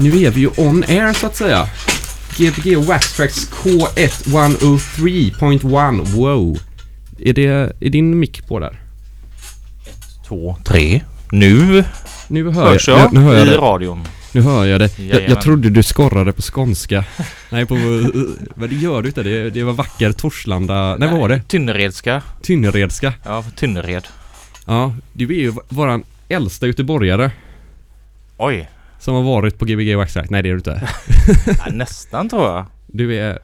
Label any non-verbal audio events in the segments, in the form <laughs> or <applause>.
Nu är vi ju on air så att säga. Gbg Waxtrax K1 103.1. Wow. Är, det, är din mick på där? Två, tre. Nu Nu hör hörs jag, jag nu hör jag i det. radion. Nu hör jag det. Jag, jag trodde du skorrade på skånska. <laughs> Nej, på... Men det gör du inte. Det, det var vacker Torslanda... Nej, vad var det? Tynneredska. Tynneredska. Ja, Tynnered. Ja, du är ju våran äldsta göteborgare Oj. Som har varit på Gbg Waxtrax. Nej, det är du inte. <laughs> Ja, nästan tror jag. Du är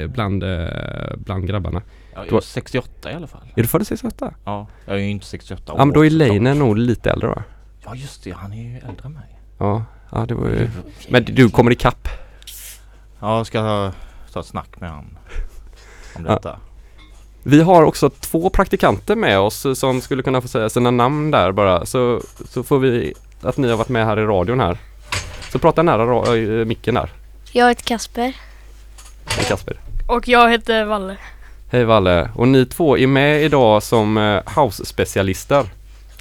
eh, bland, eh, bland grabbarna. Ja, jag är 68 i alla fall. Är du född 68? Ja, jag är ju inte 68 år. Ja, men då är. Leine nog lite äldre va? Ja, just det. Han är ju äldre än mig. Ja, ja det var ju... Men du kommer ikapp. Ja, jag ska ta, ett snack med han om Ja. detta. Vi har också två praktikanter med oss som skulle kunna få säga sina namn där bara. Så, så får vi att ni har varit med här i radion här. Så prata nära ra- äh, micken där. Jag heter Kasper. Hej Kasper. Och jag heter Valle. Hej Valle. Och ni två är med idag som eh, house-specialister.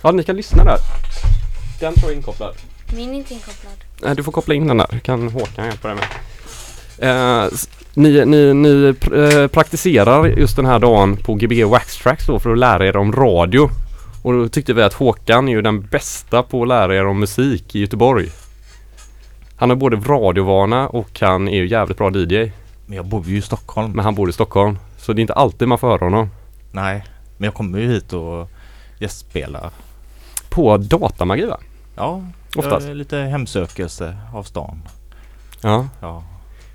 Ja, ni kan lyssna där. Den tror jag är inkopplad. Min är inte inkopplad. Nej, du får koppla in den där. Kan Håkan hjälpa dig med. Eh, ni ni, ni pr- eh, praktiserar just den här dagen på Gbg Wax Tracks då för att lära er om radio. Och då tyckte vi att Håkan är ju den bästa på att lära er om musik i Göteborg. Han har både radiovana och han är ju jävligt bra DJ. Men jag bor ju i Stockholm. Men han bor i Stockholm. Så det är inte alltid man får höra honom. Nej, men jag kommer ju hit och gästspelar. På datamagi va? Ja, Oftast. lite hemsökelse av stan. Ja. Ja.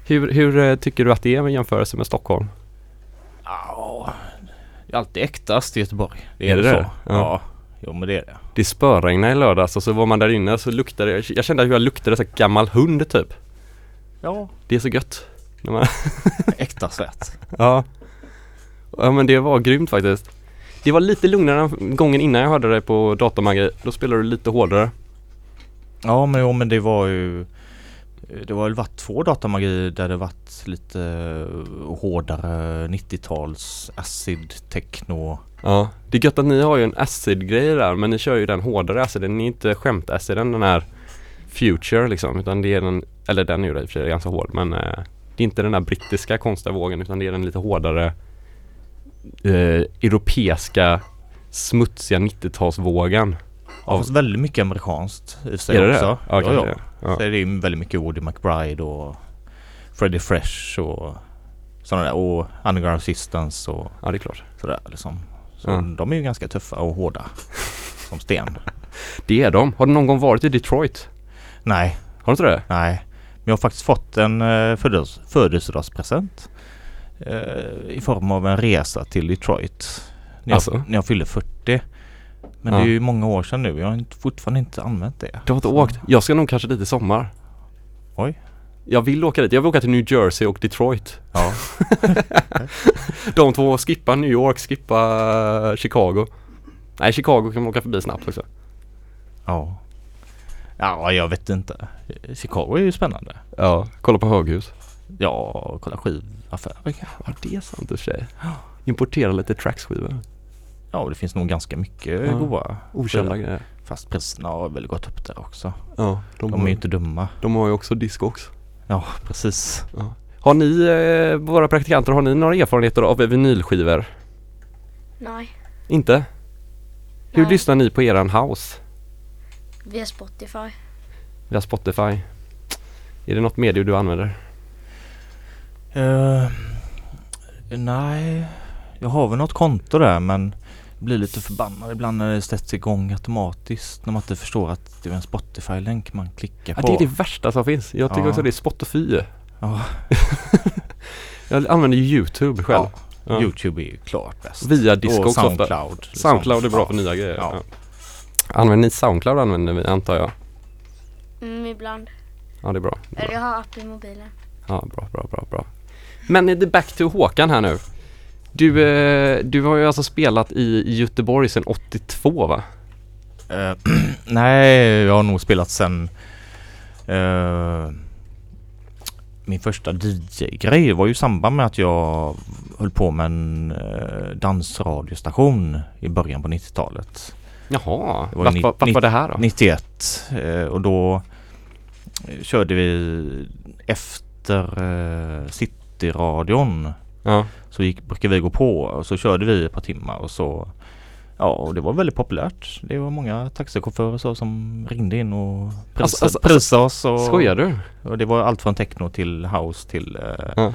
Hur, hur eh, tycker du att det är med jämförelse med Stockholm? Ja, det är alltid äktast i Göteborg. Det Är är, det det det? så. Ja. Ja. Jo men det är det. Det spöregnade i lördags och så var man där inne så luktade det, jag kände hur jag luktade så här gammal hund typ. Ja. Det är så gött. När man, <laughs> Äkta svett. <laughs> ja. ja men det var grymt faktiskt. Det var lite lugnare än gången innan jag hörde dig på datamagi. Då spelade du lite hårdare. Ja men, jo, men det var ju Det har väl varit två datamagi där det varit lite hårdare 90-tals acid techno. Ja. Det är gött att ni har ju en acid-grej där men ni kör ju den hårdare aciden. Ni är inte skämt-aciden den här Future liksom utan det är den, eller den är ju i och för sig ganska hård men eh, det är inte den där brittiska konstiga vågen utan det är den lite hårdare eh, europeiska smutsiga 90-talsvågen. Ja, fast väldigt mycket amerikanskt i sig Är det också. det? Ja, kanske det. Ja. Så är det ju väldigt mycket Woody McBride och Freddie Fresh och sådana där och Underground Assistance och ja, det är klart. sådär liksom. Så Ja. de är ju ganska tuffa och hårda. <laughs> som sten. Det är de. Har du någon gång varit i Detroit? Nej, Har du inte det? nej. Men jag har faktiskt fått en uh, födels- födelsedagspresent. eh, I form av en resa till Detroit. När jag, Alltså? när jag fyllde 40. Men Ja. det är ju många år sedan nu. Jag har inte, fortfarande inte använt det. Du har inte åkt? Jag ska nog kanske dit i sommar. Oj. Jag vill åka dit. Jag vill åka till New Jersey och Detroit. Ja. <laughs> De två skippa New York, skippa Chicago. Nej, Chicago kan man åka förbi snabbt också. Ja. Ja, jag vet inte. Chicago är ju spännande. Ja, kolla på höghus. Ja, kolla skivaffärer. Ja, det är sant i och för sig. Importera lite tracksskivor. Ja, det finns nog ganska mycket Ja. goda. Okända grejer. Fast priserna har väl gått upp där också. Ja, de, De är ju inte dumma. de har ju också discogs. Ja, precis. Har ni, eh, våra praktikanter, har ni några erfarenheter av vinylskivor? Nej, Inte? Hur Nej. lyssnar ni på eran house? via Spotify. Via Spotify? Är det något medium du använder? Eh, nej, jag har väl något konto där men blir lite förbannad ibland när det sätts igång automatiskt när man inte förstår att det är en Spotify-länk man klickar Ja, på. det är det värsta som finns. Jag tycker Ja. också det är Spotify. Ja. <laughs> Jag använder ju Youtube själv. Ja, Ja. Youtube är ju klart bäst. Via Discogs och ofta. Soundcloud. Soundcloud är bra Ja. för nya grejer. Ja. Ja. Använder ni Soundcloud använder vi antar jag. Mm, ibland. Ja det är bra. Eller jag har app i mobilen. Ja, bra, bra, bra, bra. Men är det back to Håkan här nu. Du, eh, du har ju alltså spelat i Göteborg sedan 82 va? Eh, <clears throat> nej, jag har nog spelat sen eh, min första DJ-grej var ju i samband med att jag höll på med en dansradiostation i början på 90-talet. Jaha, Det var vart, vart, vart var det här då? 91 eh, och då körde vi efter Cityradion. Ja. Så gick, brukade vi gå på och så körde vi ett par timmar och så Ja och det var väldigt populärt. Det var många taxichaufförer så som ringde in och prisade, Alltså, alltså, prisade oss. Och, Skojar du? och det var allt från techno till house till eh, Ja.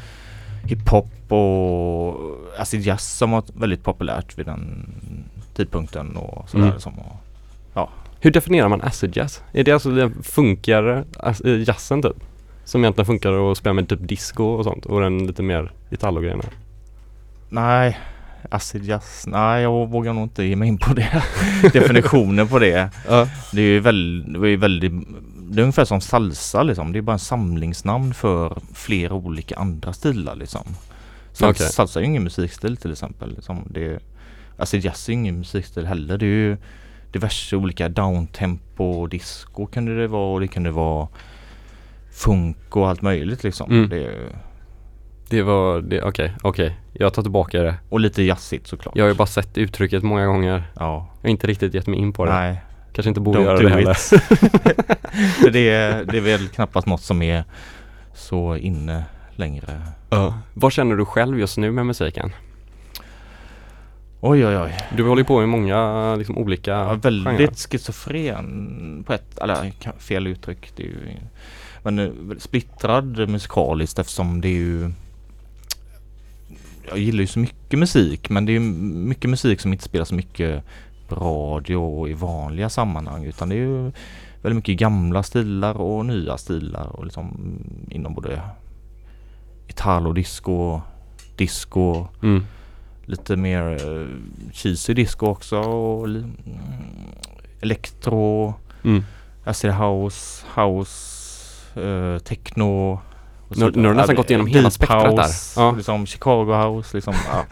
hiphop och acid jazz som var väldigt populärt vid den tidpunkten och sådär. Mm. Som, och, Hur definierar man acid jazz? Är det alltså den funkar ac- jazzen typ? Som egentligen funkar att spela med typ disco och sånt och den lite mer Italo-grejerna? nej, acid jazz, nej jag vågar nog inte ge mig in på det. <laughs> Definitionen på det. Ja. Det är ju väldigt, det är väldigt det är ungefär som salsa liksom. Det är bara en samlingsnamn för flera olika andra stilar liksom. Sal- Okej. Salsa är ju ingen musikstil till exempel. Liksom. Det, alltså jazz är ingen musikstil heller. Det är ju diverse olika downtempo, disco kunde det vara och det kunde vara funk och allt möjligt liksom. Mm. Det, Det var, okej, okej. Jag tar tillbaka det. och lite jazzigt såklart. Jag har ju bara sett uttrycket många gånger. Ja, Jag har inte riktigt gett mig in på det. nej. Kanske inte borde Don't göra det heller. <laughs> För det, är, det är väl knappast något som är så inne längre. Ja. Vad känner du själv just nu med musiken? Oj oj oj. Du håller på med många liksom, olika Ja, genrer. väldigt schizofren på ett, eller fel uttryck. Det är ju, men eh, splittrad musikaliskt eftersom det är ju Jag gillar ju så mycket musik men det är ju mycket musik som inte spelas så mycket på radio och i vanliga sammanhang utan det är ju väldigt mycket gamla stilar och nya stilar och liksom inom både Italo disco, Mm. lite mer uh, cheesy disco också och mm, elektro, Mm. acid house, house, uh, techno. Nu- nu har du nästan gått igenom hela spektrat där. Ja. Liksom Chicago house liksom. Ja.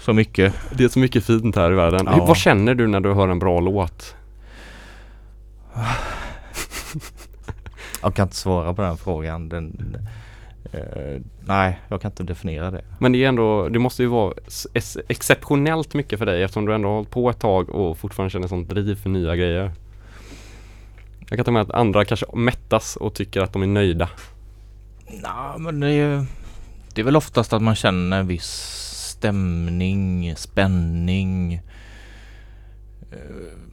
Så mycket. Det är så mycket fint här i världen. Ja. Vad känner du när du hör en bra låt? Jag kan inte svara på den frågan. Den, eh, nej, jag kan inte definiera det. Men det är ändå, det måste ju vara exceptionellt mycket för dig eftersom du ändå har hållit på ett tag och fortfarande känner sånt driv för nya grejer. Jag kan ta med att andra kanske mättas och tycker att de är nöjda. Nej, men det är, det är väl oftast att man känner en viss stämning, spänning, eh,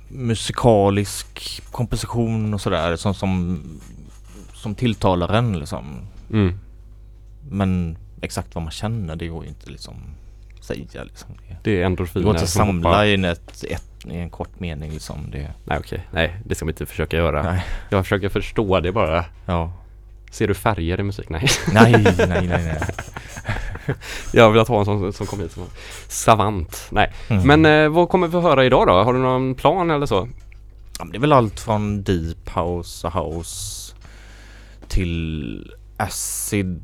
musikalisk komposition och sådär som, som, som tilltalar en liksom. Mm. Men exakt vad man känner det går ju inte liksom säga liksom. Det, Det är det endorfiner går inte att samla hoppar. i en, ett, ett, i en kort mening liksom. Det, Nej okej, nej det ska vi inte försöka göra. nej, Jag försöker förstå det bara. ja. Ser du färger i musik? Nej. nej, nej, nej, nej. <laughs> Jag vill ha en sån som kommer hit som savant. Nej. Mm. Men eh, vad kommer vi få höra idag då? Har du någon plan eller så? Ja, det är väl allt från deep house och house till acid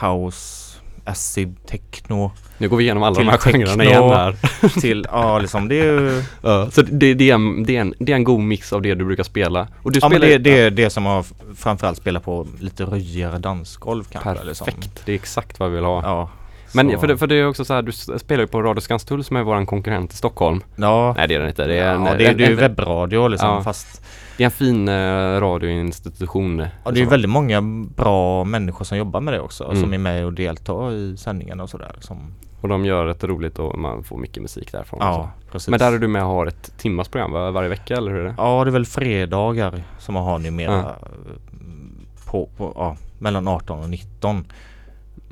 house, acid techno Nu går vi igenom alla de här genrerna igen här. <laughs> till, ja liksom det är ju, <laughs> Ja, så det, det, är en, det, är en, det är en god mix av det du brukar spela. Och du ja men spelar det, det är det som f- framförallt spelat på lite röjigare dansgolv kanske Perfekt, liksom. det är exakt vad vi vill ha. Ja. Men för det, för det är också så här, du spelar ju på Radio Skanstull som är våran konkurrent i Stockholm. Ja, Nej det är den inte. Det är en, ja, det, är- en, det är ju webbradio liksom Ja. fast det är en fin eh, radioinstitution. ja, det är ju Så. väldigt många bra människor som jobbar med det också Mm. som är med och deltar i sändningarna och sådär. Som, Och de gör ett roligt och man får mycket musik därifrån. ja, så. precis. Men där är du med och har ett timmars program var, varje vecka eller hur är det? Ja, det är väl fredagar som man har numera Ja. på, på, ja, mellan 18 och 19.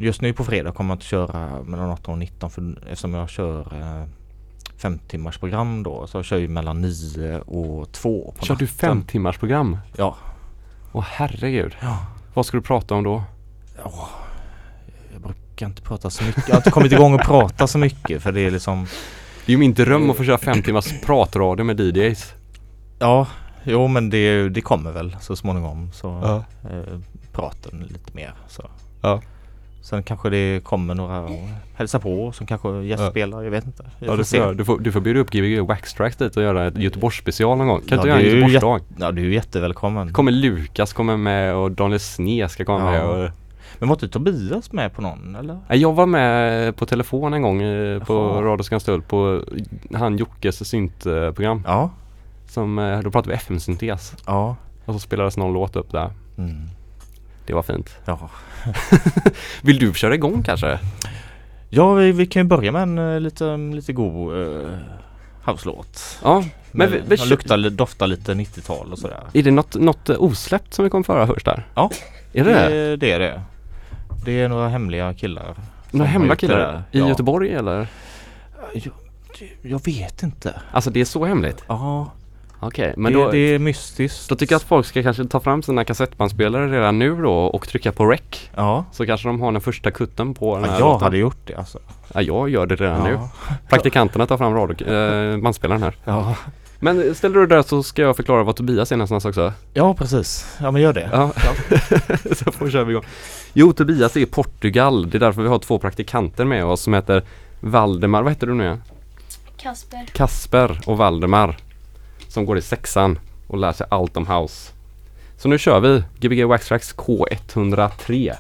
Just nu på fredag kommer jag inte köra mellan 18 och 19 för eftersom jag kör eh, fem timmars program då så jag kör ju mellan 9 och 2 på Kör du natten. fem timmars program? Ja. Åh herregud. Ja. Vad ska du prata om då? ja. Jag brukar inte prata så mycket. Jag har inte kommit igång och prata så mycket för det är liksom Det är ju min dröm att få köra fem timmars pratradio med DJs. Ja, jo men det, det kommer väl så småningom så Ja. eh, praten lite mer så. Ja. Sen kanske det kommer några hälsa på som kanske gästspelar, jag vet inte. Jag Ja, får du, får, du, får, du får bjuda upp Gbg Waxtracks dit och göra ett Göteborgsspecial någon gång. Kan Ja, du göra en Göteborgsdag? Ja du är jättevälkommen. Kommer Lukas kommer med och Daniel Sne ska komma Ja. med och Men var inte Tobias med på någon eller? Jag var med på telefon en gång eh, på Jaha. Radio Skanstull på han Jockes syntprogram. Ja, Som, eh, då pratade vi FM-syntes. ja. Och så spelades någon låt upp där. Mm. Det var fint. Ja. <laughs> Vill du köra igång kanske? Ja, vi, vi kan ju börja med en eh, lite, lite god uh, house-låt. Ja, men Men vi, vi, luktar, doftar lite 90-tal och sådär. är det något, något osläppt som vi kommer föra först där? Ja. Är det det? Det, det är det. Det är några hemliga killar. Några hemliga killar? I ja. Göteborg eller? Jag, jag vet inte. Alltså det är så hemligt? Ja, Okej, men det, då, det är mystiskt. då tycker jag att folk ska kanske ta fram sina kassettbandspelare redan nu då och trycka på rec. Ja, Så kanske de har den första kutten på den här ja jag låten. hade gjort det alltså. Ja, jag gör det redan nu. Ja. <laughs> Praktikanterna tar fram radio, eh, bandspelaren här. Ja. Men ställer du dig där så ska jag förklara vad Tobias är någonstans också. ja, precis. Ja, men gör det. Ja, <laughs> så får vi igång. Jo, Tobias är i Portugal. Det är därför vi har två praktikanter med oss som heter Valdemar, vad heter du nu igen? Kasper. Kasper och Valdemar. Som går i sexan och lär sig allt om house. Så nu kör vi Gbg Wax Tracks K103.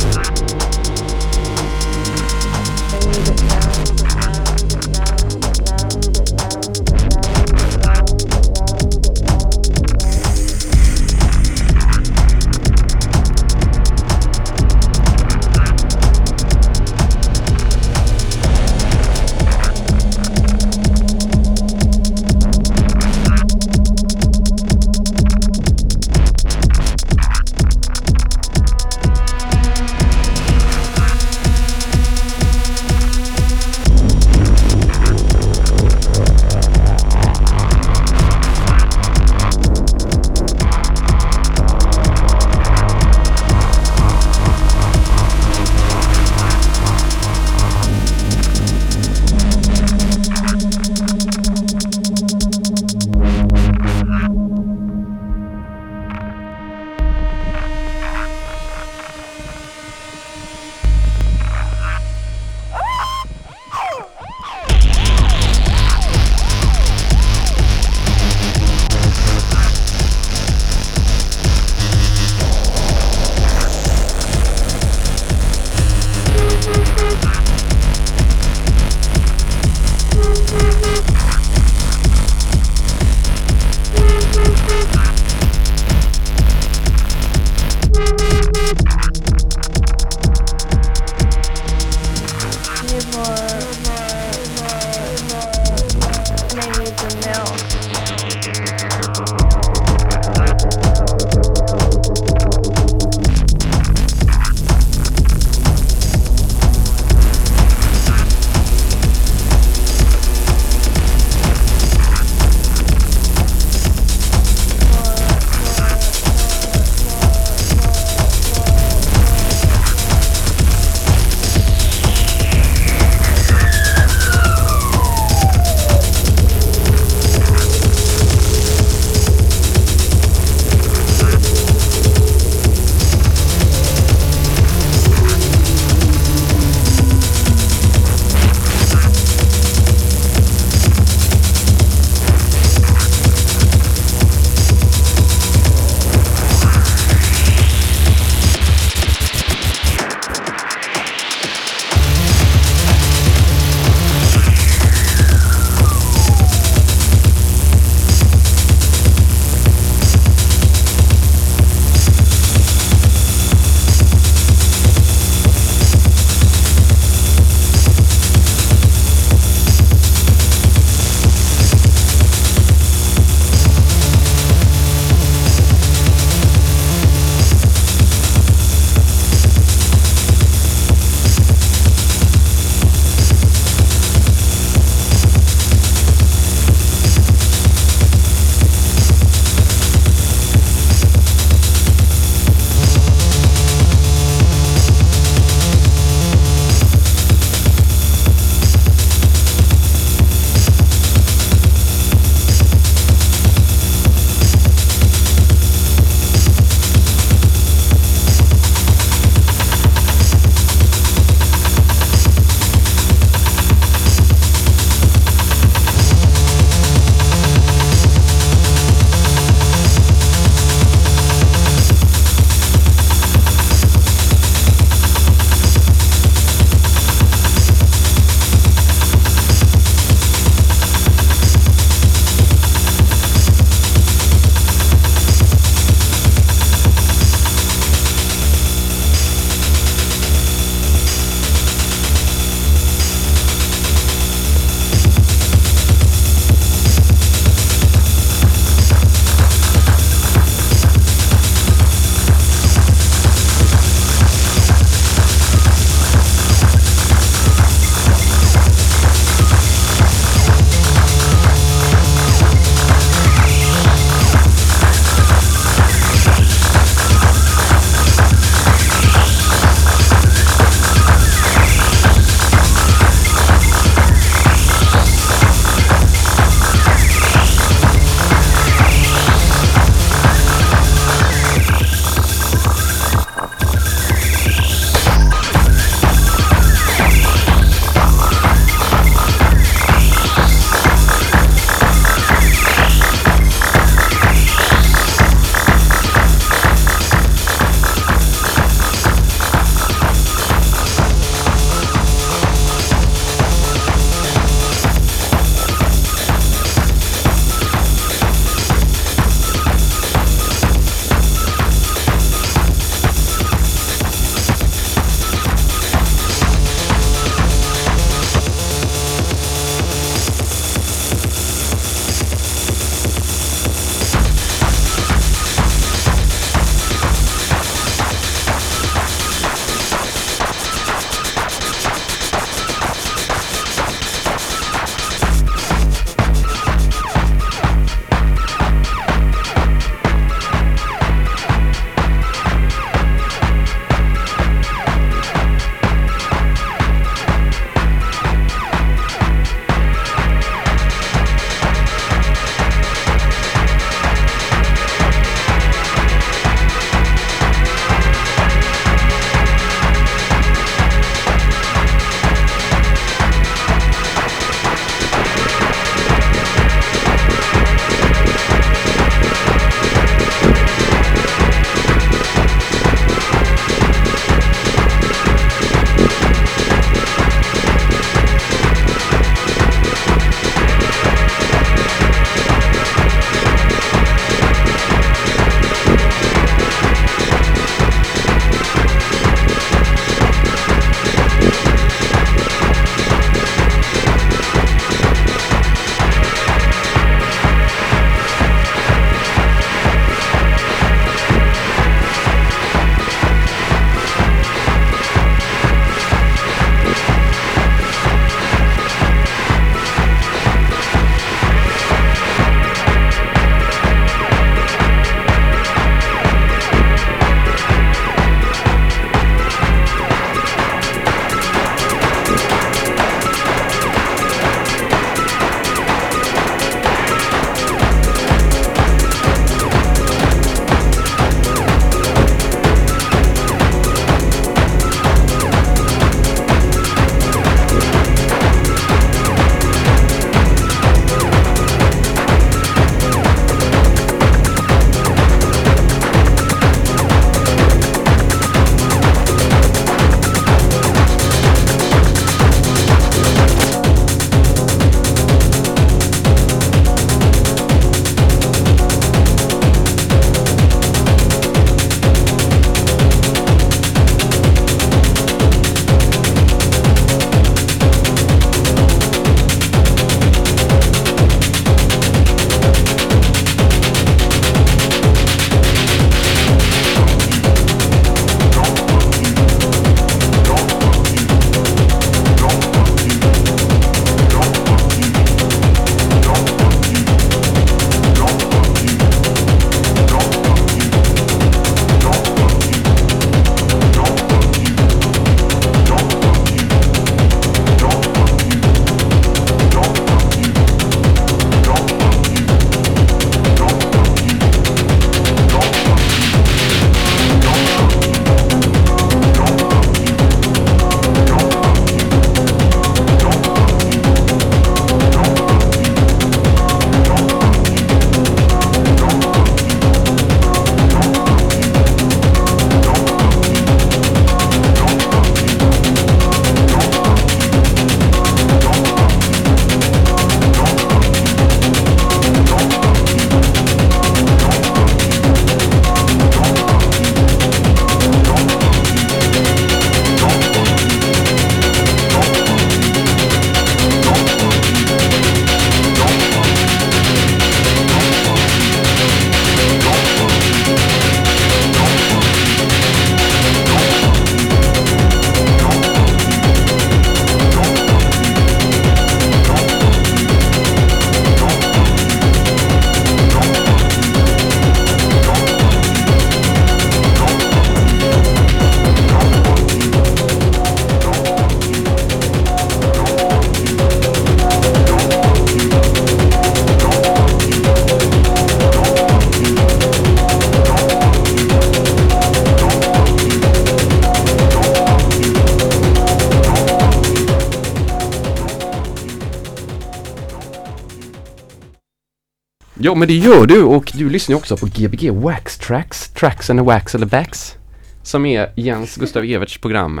Gör du och du lyssnar också på Gbg Wax Tracks, Tracks and the Wax eller Backs. Som är Jens Gustav Everts program.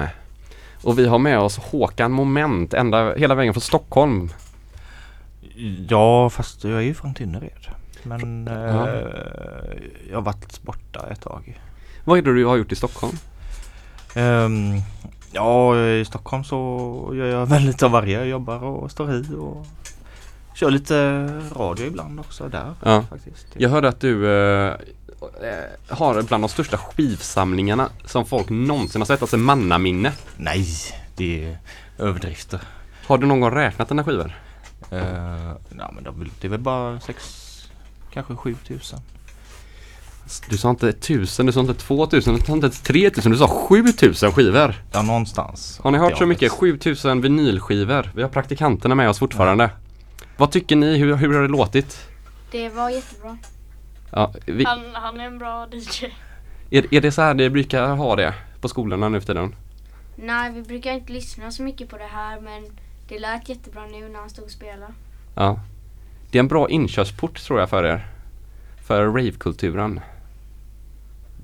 Och vi har med oss Håkan Moment ända hela vägen från Stockholm. Ja, fast jag är ju från Tynnered. Men eh, Ja. jag har varit borta ett tag. Vad är det du har gjort i Stockholm? Ehm, ja, i Stockholm så gör jag väl lite av varje. Jag jobbar och står i och kör lite radio ibland också där Ja. faktiskt. Jag hörde att du eh, eh, har bland de största skivsamlingarna som folk någonsin har sett, alltså mannaminne. Nej, det är överdrifter. Har du någon gång räknat dina skivor? Uh, ja, men det är väl- bara sex, kanske sju tusen. Du sa inte tusen, du sa inte två tusen, du sa inte ens tre tusen, du sa sju tusen skivor. Ja, någonstans. Har ni hört så Ja, mycket? 7000 vinylskivor. Vi har praktikanterna med oss fortfarande. Vad tycker ni? Hur, hur har det låtit? Det var jättebra. Ja, vi, Han, han är en bra DJ. är, är det så här det brukar ha det på skolorna nu för tiden? Nej, vi brukar inte lyssna så mycket på det här men det lät jättebra nu när han stod och spelade. Ja. Det är en bra inkörsport tror jag för er. För ravekulturen.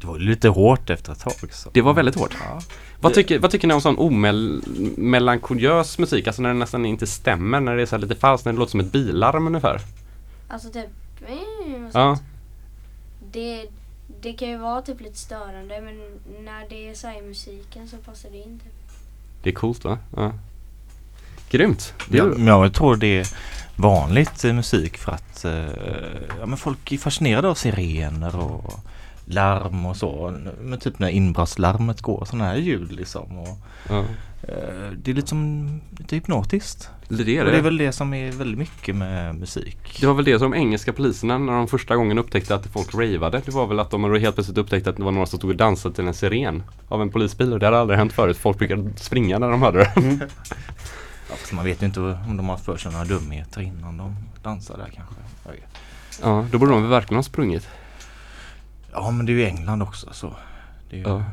Det var lite hårt efter ett tag. Så. Det var väldigt hårt. Ja. Vad tycker, vad tycker ni om sån omelankoliös musik? Alltså när det nästan inte stämmer, när det är så här lite falskt, när det låter som ett bilarm ungefär. Alltså typ... och Ja. Det, det kan ju vara typ lite störande men när det är så här i musiken så passar det in typ. Det är coolt va? Ja. Grymt! Det Ja, jag tror det är vanligt i musik för att eh, ja, men folk är fascinerade av sirener och larm och så. Men typ när inbrottslarmet går, sådana här ljud liksom. Och, ja. eh, det är lite som lite hypnotiskt. Det är Och det. det är väl det som är väldigt mycket med musik. Det var väl det som de engelska poliserna när de första gången upptäckte att folk ravade. Det var väl att de helt plötsligt upptäckte att det var några som stod och dansade till en siren av en polisbil och det hade aldrig hänt förut. Folk brukade springa när de hörde det. <laughs> Ja, fast man vet ju inte om de har för sig några dumheter innan de dansar där kanske. Ja, då borde de verkligen ha sprungit. Ja men det är ju England också så. Det är ju, Ja.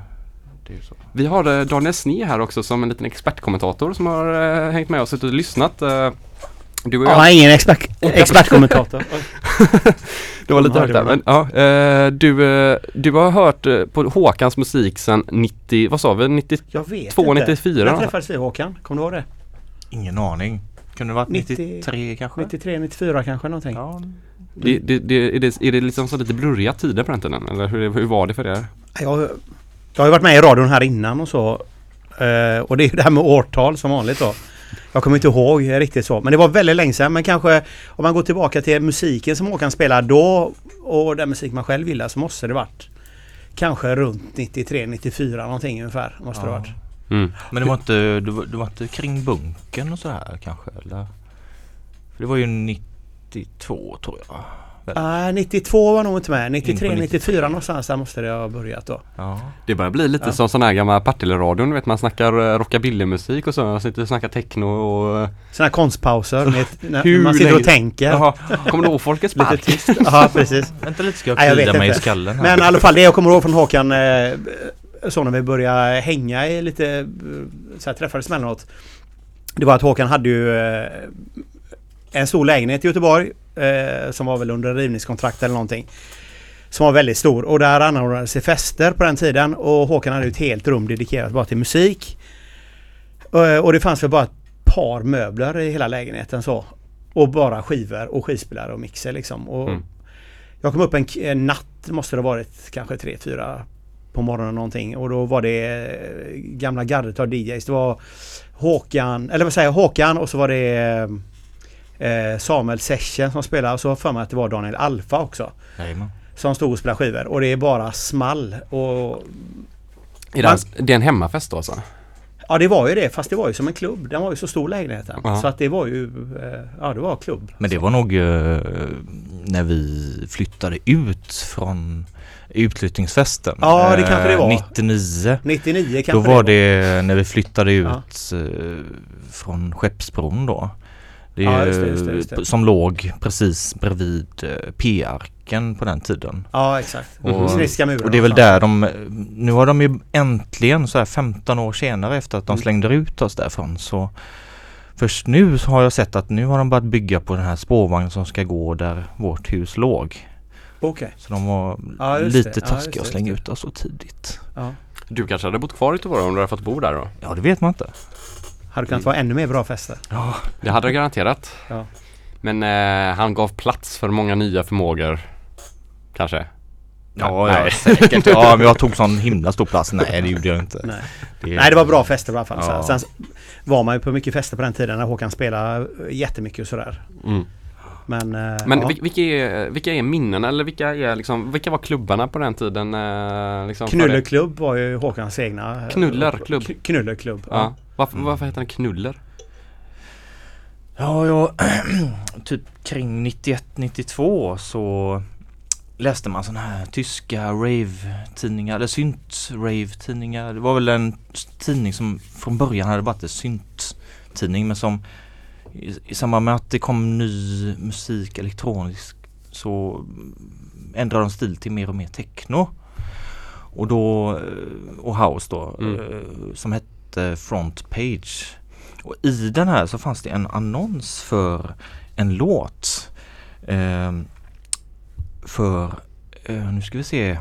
det är ju så. Vi har eh, Daniel Sne här också som en liten expertkommentator som har eh, hängt med oss och lyssnat. Eh, du och jag, Ja, ingen expert, <laughs> expertkommentator. <laughs> det var lite högt där. Men, ja, eh, du, eh, du har hört eh, på Håkans musik sedan 90, vad sa vi, 92, Jag vet 94? När träffades vi Håkan? Kommer du ihåg det? Ingen aning. Kunde det varit 90 93 kanske? 93, 94 kanske någonting? Ja, Det, det, det, är, det, är det liksom så lite blurriga tider på den tiden? Eller hur, hur var det för er? Jag, jag har ju varit med i radion här innan och så. Eh, och det är ju det här med årtal som vanligt då. Jag kommer inte ihåg riktigt så. Men det var väldigt länge sedan. Men kanske om man går tillbaka till musiken som Håkan spelade då och den musik man själv gillar så måste det varit kanske runt 93, 94 någonting ungefär. Måste det Ja. varit. Mm. Men det var inte, det var, det var inte kring bunkern och så här kanske eller? För det var ju 92 tror jag. Nej, 92 var nog inte med. In 93, på 94 någonstans där måste det ha börjat då. Ja. Det börjar bli lite Ja. som sån här gamla Partille-radion, du vet man snackar eh, rockabilly-musik och så, man sitter och snackar techno och... eh, Sådana här konstpauser med, när Hur man sitter länge- och tänker. Jaha, kommer du ihåg Folkets Lite Park? tyst. Ja, precis. Vänta lite ska jag Nej, jag klia vet mig i skallen här. Men i alla fall det jag kommer ihåg från Håkan eh, så när vi började hänga i lite så här träffades emellanåt. Det var att Håkan hade ju eh, en stor lägenhet i Göteborg eh, som var väl under rivningskontrakt eller någonting. Som var väldigt stor och där anordnades det fester på den tiden och Håkan hade ett helt rum dedikerat bara till musik. Eh, och det fanns väl bara ett par möbler i hela lägenheten så. Och bara skivor och skivspelare och mixer liksom. Och Mm. Jag kom upp en, en natt, måste det ha varit kanske tre fyra på morgonen någonting. Och då var det eh, gamla gardet av DJs. Det var Håkan, eller vad säger jag, Håkan och så var det eh, Samuel Session som spelade. Och så har för mig att det var Daniel Alfa också. Jajamän. Som stod och spelade skivor. Och det är bara small. Och Är det, en- det är en hemmafest då alltså? Ja det var ju det fast det var ju som en klubb. Den var ju så stor lägenheten. Ja. Så att det var ju, eh, ja det var klubb. Men det var nog eh, när vi flyttade ut från utflyttningsfesten. Ja, det kanske det var. 99. 99 kanske Då var det det när vi flyttade ut Ja. eh, från Skeppsbron då. Det Ja, är, just det, just det, just det. Som låg precis bredvid eh, P-arken på den tiden. Ja exakt. Och- Snitska muren. Och det är väl där de, nu har de ju äntligen så här 15 år senare efter att de Mm. slängde ut oss därifrån så Först nu så har jag sett att nu har de börjat bygga på den här spårvagnen som ska gå där vårt hus låg. Okej. Så de var Ja, lite det. Ja, taskiga att slänga just ut oss så tidigt. Ja. Du kanske hade bott kvar i Göteborg om du hade fått bo där då? Ja, det vet man inte. Hade kunnat vara ännu mer bra fester. Ja, Det hade det garanterat. Ja. Men eh, han gav plats för många nya förmågor. Kanske? ja, Nej. ja <laughs> säkert. Ja, men jag tog sån himla stor plats. Nej, det gjorde jag inte. Nej. Nej, det var bra fester i alla fall. Ja. Sen var man ju på mycket fester på den tiden när Håkan spelade jättemycket och sådär. Mm. Men, eh, Men ja. vil- vilka, är, vilka är minnen eller vilka är liksom, vilka var klubbarna på den tiden? Eh, liksom det? Knullerklubb var ju Håkans egna. eh, Knullerklubb. K- Knullerklubb. Ja. Ja. Varför, varför heter den Knuller? Ja, jag, <clears throat> typ kring 91-92 så läste man sådana här tyska rave-tidningar, eller synt-rave-tidningar. Det var väl en tidning som från början hade varit en synt-tidning men som i, i samband med att det kom ny musik, elektronisk, så ändrade de stil till mer och mer techno. Och då, eh, och house då, Mm. eh, som hette Front Page. Och i den här så fanns det en annons för en låt. Eh, för, eh, nu ska vi se.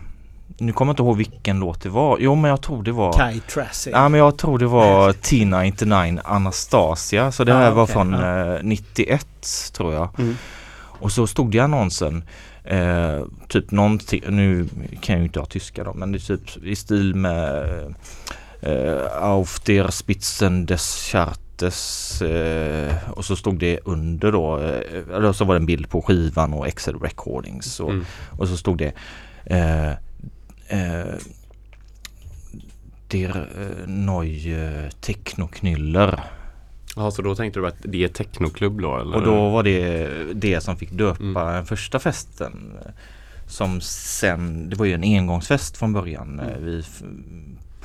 Nu kommer jag inte ihåg vilken låt det var. Jo men jag tror det var Kai Trassic. Ja men jag tror det var T99 Anastasia. Så det Ah, här var okej, från ja. eh, 91 tror jag. Mm. Och så stod det i annonsen eh, typ någonting, nu kan jag ju inte ha tyska då men det är typ i stil med eh, Auf der Spitzen des Chartes eh, och så stod det under då, eh, eller så var det en bild på skivan och Excel Recordings och, Mm. och så stod det Der Neue Technoknyller Ja, så då tänkte du att det är technoklubb då eller? och då var det det som fick döpa Mm. den första festen. Som sen, det var ju en engångsfest från början eh, vi,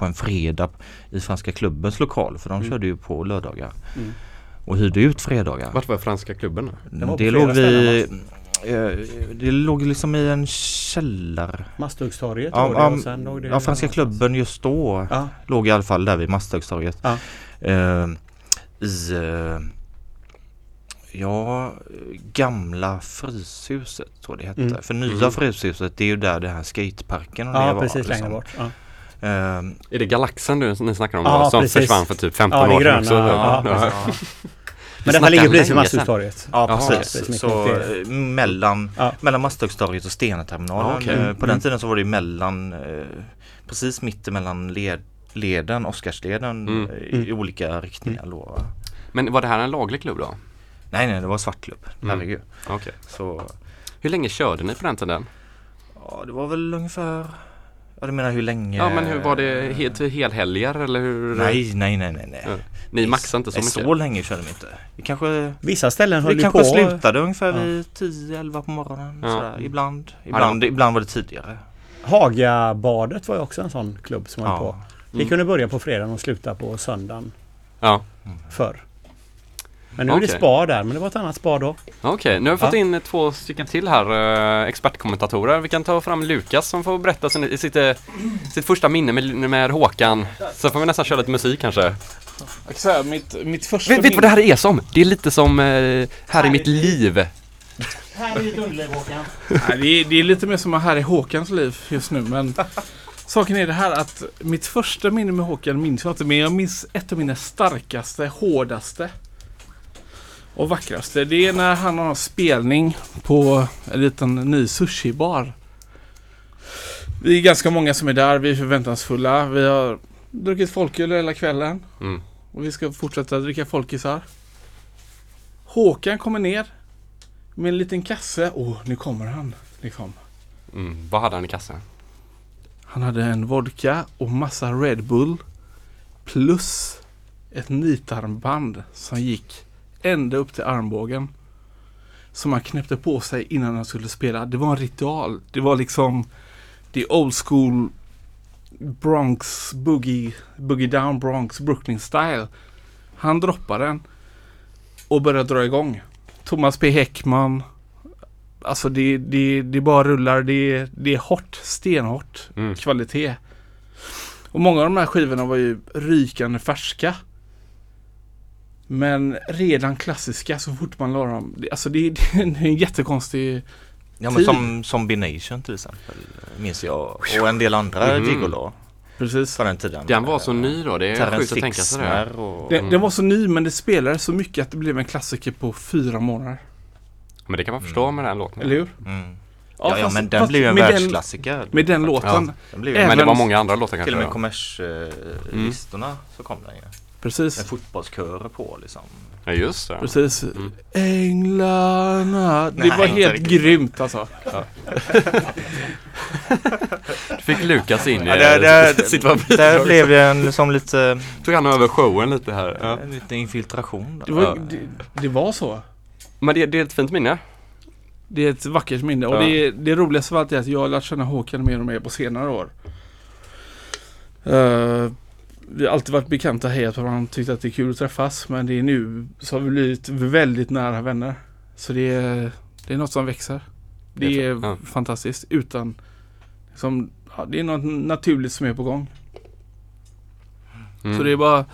på en fredag i Franska klubbens lokal för de Mm. körde ju på lördagar. Mm. Och hyrde ut fredagar. Vart var franska klubben då? Det låg flera vi eh, Det låg liksom i en källare. Masthuggstorget Ja, det ja, och sen låg det Ja, Franska klubben just då Ja. låg i alla fall där vid Masthuggstorget. Ja. Eh, I eh, Ja, gamla Fryshuset tror det hette. Mm. För nya Mm. Fryshuset det är ju där det här skateparken och det Ja, var. precis liksom. längre bort. Ja. Eh, Är det Galaxen du, ni snackar om Ja, då? Som precis. försvann för typ 15 Ja, år sedan också? ja, Ja. <laughs> Men detta ligger precis vid. Masthuggstorget. Ja precis. mitt så mitt i eh, mellan, Ja. mellan Masthuggstorget och Stenaterminalen. Ja, okej. Eh, På den Mm. tiden så var det mellan eh, precis mittemellan led, leden, Oscarsleden Mm. i Mm. olika riktningar. Då. Men var det här en laglig klubb då? Nej nej det var svartklubb. Mm. Herregud. Okej. Så Hur länge körde ni på den tiden? ja det var väl ungefär Ja du menar hur länge? Ja men hur var det helt helhelger eller hur? Nej nej nej nej nej. Ja. Ni maxade inte så mycket? så länge körde vi inte. Vi kanske, Vissa ställen höll vi ju på. kanske slutade ungefär Ja. vid 10-11 på morgonen. Ja. Sådär. Ibland. Ibland, ibland var det tidigare. Hagabadet var ju också en sån klubb som höll Ja. på. Vi Mm. kunde börja på fredagen och sluta på söndagen Ja. förr. Men nu är det spa där, men det var ett annat spa då. Okej, nu har vi fått Ja. in två stycken till här eh, expertkommentatorer. Vi kan ta fram Lukas som får berätta sin, sitt, eh, sitt första minne med, med Håkan. Sen får vi nästan köra lite musik kanske. Jag kan säga, mitt, mitt första Vet, vet du vad det här är som? Det är lite som eh, Här i mitt liv. Här är ditt underliv Håkan. Nej, det, är, det är lite mer som här i Håkans liv just nu men <laughs> Saken är det här att mitt första minne med Håkan minns jag inte men jag minns ett av mina starkaste, hårdaste och vackraste. Det är när han har en spelning på en liten ny sushibar. Vi är ganska många som är där, vi är förväntansfulla. Vi har druckit folköl hela kvällen Mm. och vi ska fortsätta dricka folkisar. Håkan kommer ner med en liten kasse. Åh, nu kommer han. Liksom. Mm. Vad hade han i kassan? Han hade en vodka och massa Red Bull. Plus ett nitarmband som gick ända upp till armbågen. Som han knäppte på sig innan han skulle spela. Det var en ritual. Det var liksom det old school Bronx boogie, boogie down Bronx Brooklyn style. Han droppade den och började dra igång. Thomas P Häckman. Alltså det, det, det bara rullar. Det, det är hårt, stenhårt Mm. kvalitet. Och många av de här skivorna var ju rykande färska. Men redan klassiska så fort man la dem. det- Alltså det, <laughs> det är en jättekonstig... Ja men Tid. som Zombie Nation till exempel minns jag och en del andra Mhm. Gigolo Precis. på den tiden. Den var så ny då, det är Terrence sjukt att tänka sig det. Och... Den, den var så ny men det spelades så mycket att det blev en klassiker på fyra månader. Men det kan man förstå med den låten. Eller hur? Mm. Ja, ja fast- men den blev ju en med den- världsklassiker. Med den låten. Den blev Även- Men det var många andra låtar kanske. till och med ja. kommerslistorna så kom den ju. Med Precis. fotbollskörer på liksom. Ja just det. Precis. Mm. Änglarna. Det Nej, var helt riktigt. grymt alltså. Du fick Lukas in i Ja, där, där, sitt favorit. där blev det en som lite, Tog han över showen lite här. Ja. en liten infiltration. Det var, Ja. det, det var så. Men det, det är ett fint minne. Det är ett vackert minne och Ja. det, det roligaste av allt är att jag har lärt känna Håkan mer och mer på senare år. Eh, vi har alltid varit bekanta, hejat på varandra, tyckt att det är kul att träffas men det är nu så har vi blivit väldigt nära vänner. Så det är, det är något som växer. Det är är- ja. fantastiskt utan liksom, ja, det är något naturligt som är på gång. Mm. Så det är bara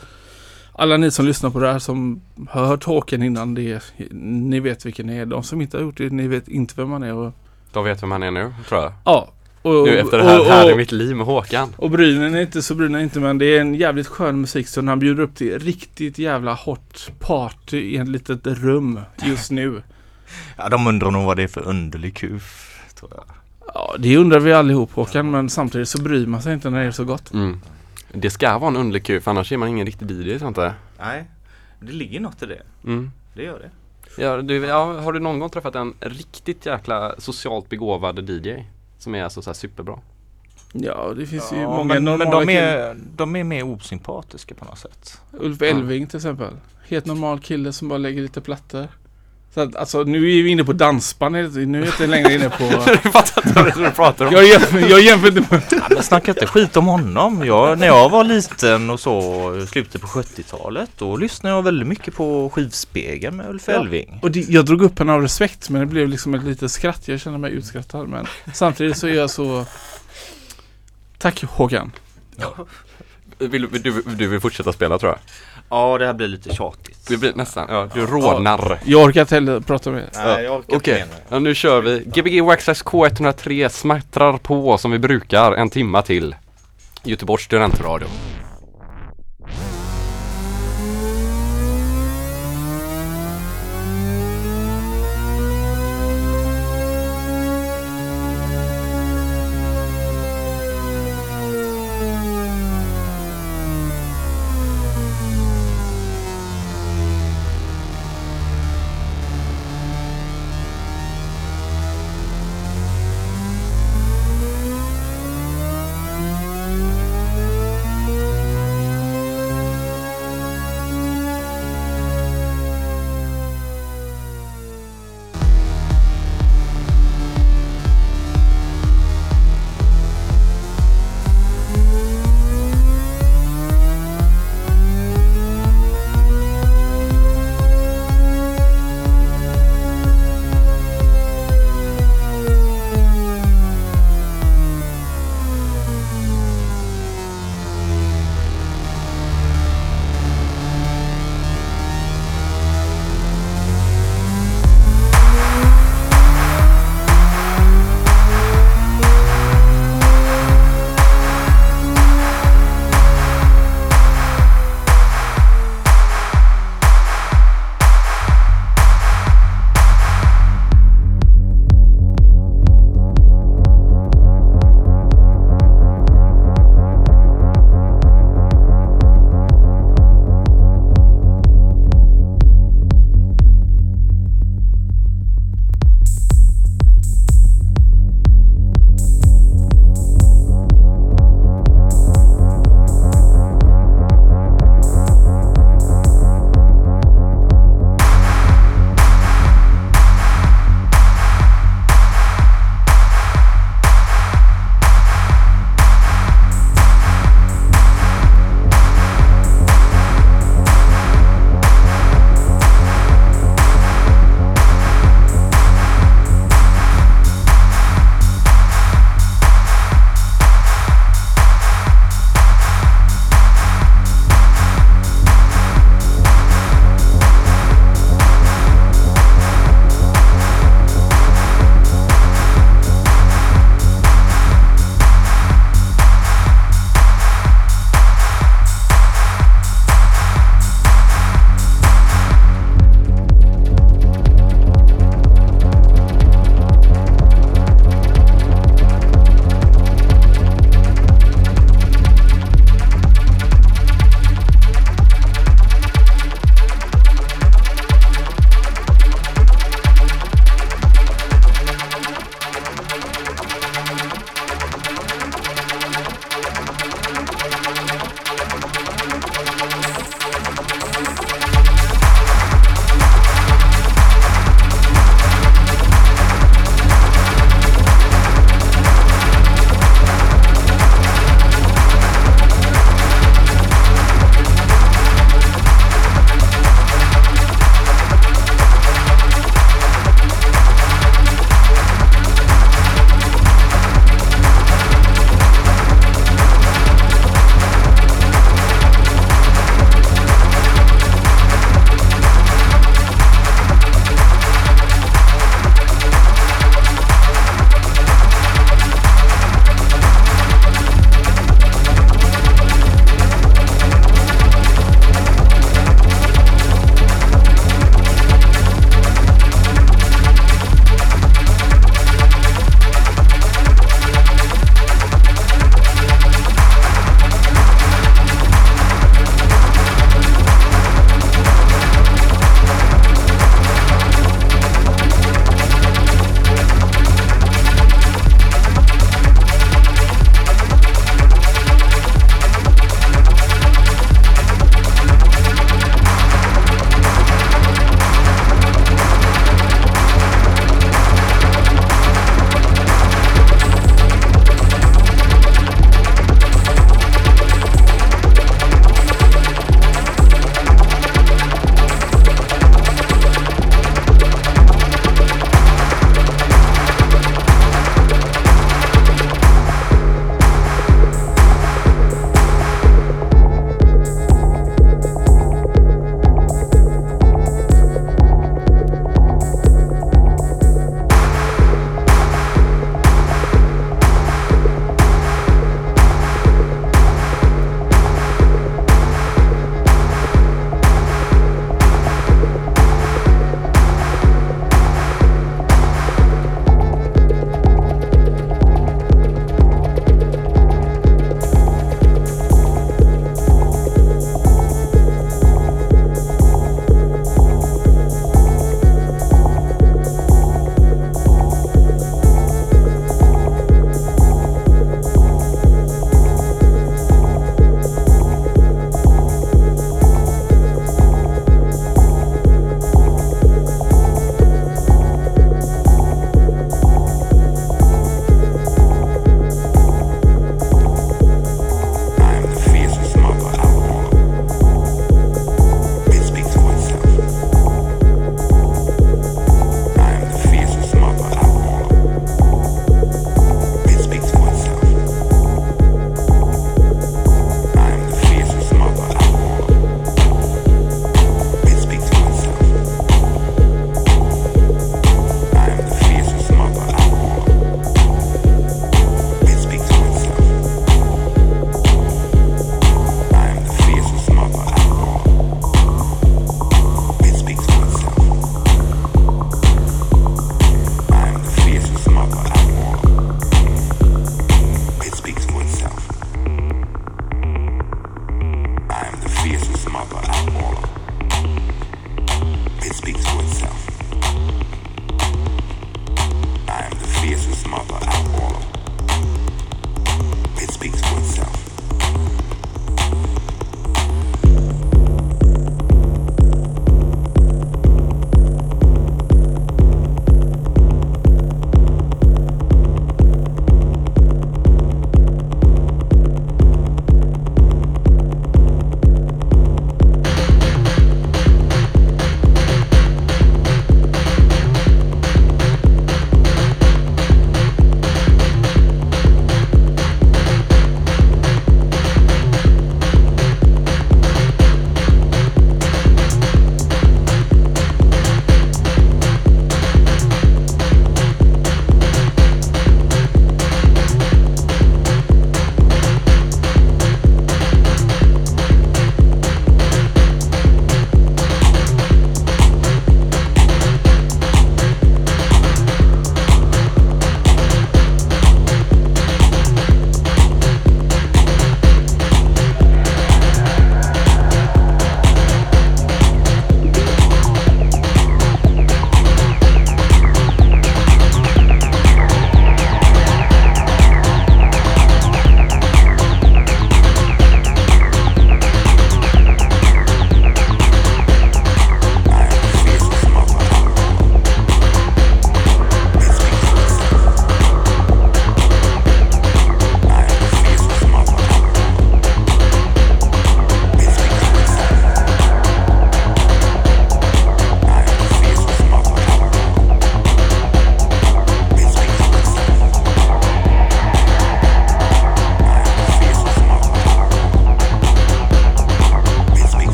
alla ni som lyssnar på det här som har hört Håkan innan det, ni vet vilken ni är. De som inte har gjort det, ni vet inte vem man är. Och, De vet vem han är nu, tror jag. ja. Och, Nu efter det här, och, här och, är mitt liv med Håkan. och brynen är inte så brynen är inte men det är en jävligt skön musikstund. Han bjuder upp till riktigt jävla hot party i ett litet rum just nu. <laughs> Ja, de undrar nog vad det är för underlig kuf. Tror jag. Ja, det undrar vi allihop Håkan men samtidigt så bryr man sig inte när det är så gott. Mm. Det ska vara en underlig kul för annars är man ingen riktig DJ sant det? Nej, det ligger något i det. Mm. Det gör det. Ja, du, ja, har du någon gång träffat en riktigt jäkla socialt begåvad DJ? Som är alltså så här superbra. Ja, det finns ju Ja, många men, men normala de, killar. är, de är mer osympatiska på något sätt. Ulf Elving till exempel. Helt normal kille som bara lägger lite plattor. Så att, alltså nu är vi inne på dansband. Nu är jag inte längre inne på... <laughs> Du fattar inte vad du pratar om. jag, jämför, jag jämför inte med... Ja, men snacka inte skit om honom. Jag, när jag var liten och så slutet på 70-talet då lyssnade jag väldigt mycket på Skivspegeln med Ulf Ja. Elving. Och det, jag drog upp henne av respekt men det blev liksom ett litet skratt. Jag kände mig utskrattad men samtidigt så är jag så... Tack Håkan. Vill, du, du vill fortsätta spela tror jag? Ja, det här blir lite tjatigt. Det blir nästan, ja du rodnar. Jag orkar inte heller prata med er. Nej, jag orkar Okej, inte mer ja, nu kör vi. Gbg Waxxax K103 smattrar på som vi brukar en timma till. Göteborgs studentradio.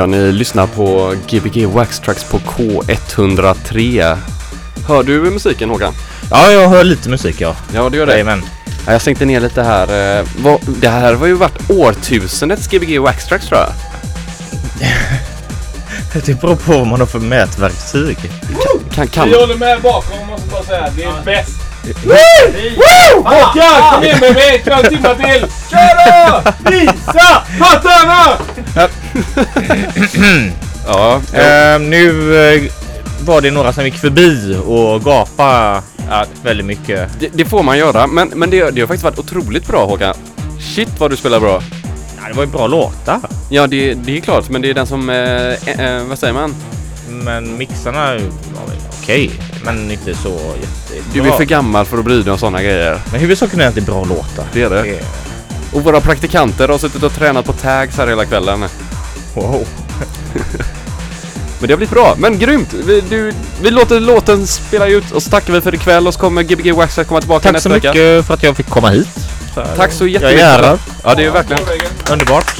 Ja, ni lyssnar på Gbg Wax Tracks på K103. Hör du musiken Håkan? Ja, jag hör lite musik ja. Ja, det gör det. Jajamän. Ja, jag sänkte ner lite här. eh, Det här har ju varit årtusendets Gbg Wax Tracks tror jag. <laughs> Det beror på vad man har för mätverktyg. Kan, kan, Vi håller med bakom måste bara säga. Det är bäst. Håkan, kom igen med mig! Kör en timme till! Kör då! Visa! Hattarna! Ja, ja. Ehm, nu eh, var det några som gick förbi och gapade väldigt mycket. Det, det får man göra, men, men det, det har faktiskt varit otroligt bra Håkan. Shit vad du spelar bra. Ja, det var ju bra låtar. Ja, det, det är klart, men det är den som... Eh, eh, vad säger man? Men mixarna okej, men inte så jättebra. Du är för gammal för att bry dig om sådana grejer. Men huvudsaken är att det är bra låtar. Det är det. Och våra praktikanter har suttit och tränat på tags här hela kvällen. Wow. <laughs> Men det har blivit bra. Men grymt! Vi, du, vi låter låten spela ut och så tackar vi för ikväll och så kommer Gbg Wax att komma tillbaka Tack nästa så vecka. mycket för att jag fick komma hit. Tack så Jag är jättemycket. ärad. Ja, det är verkligen. Underbart.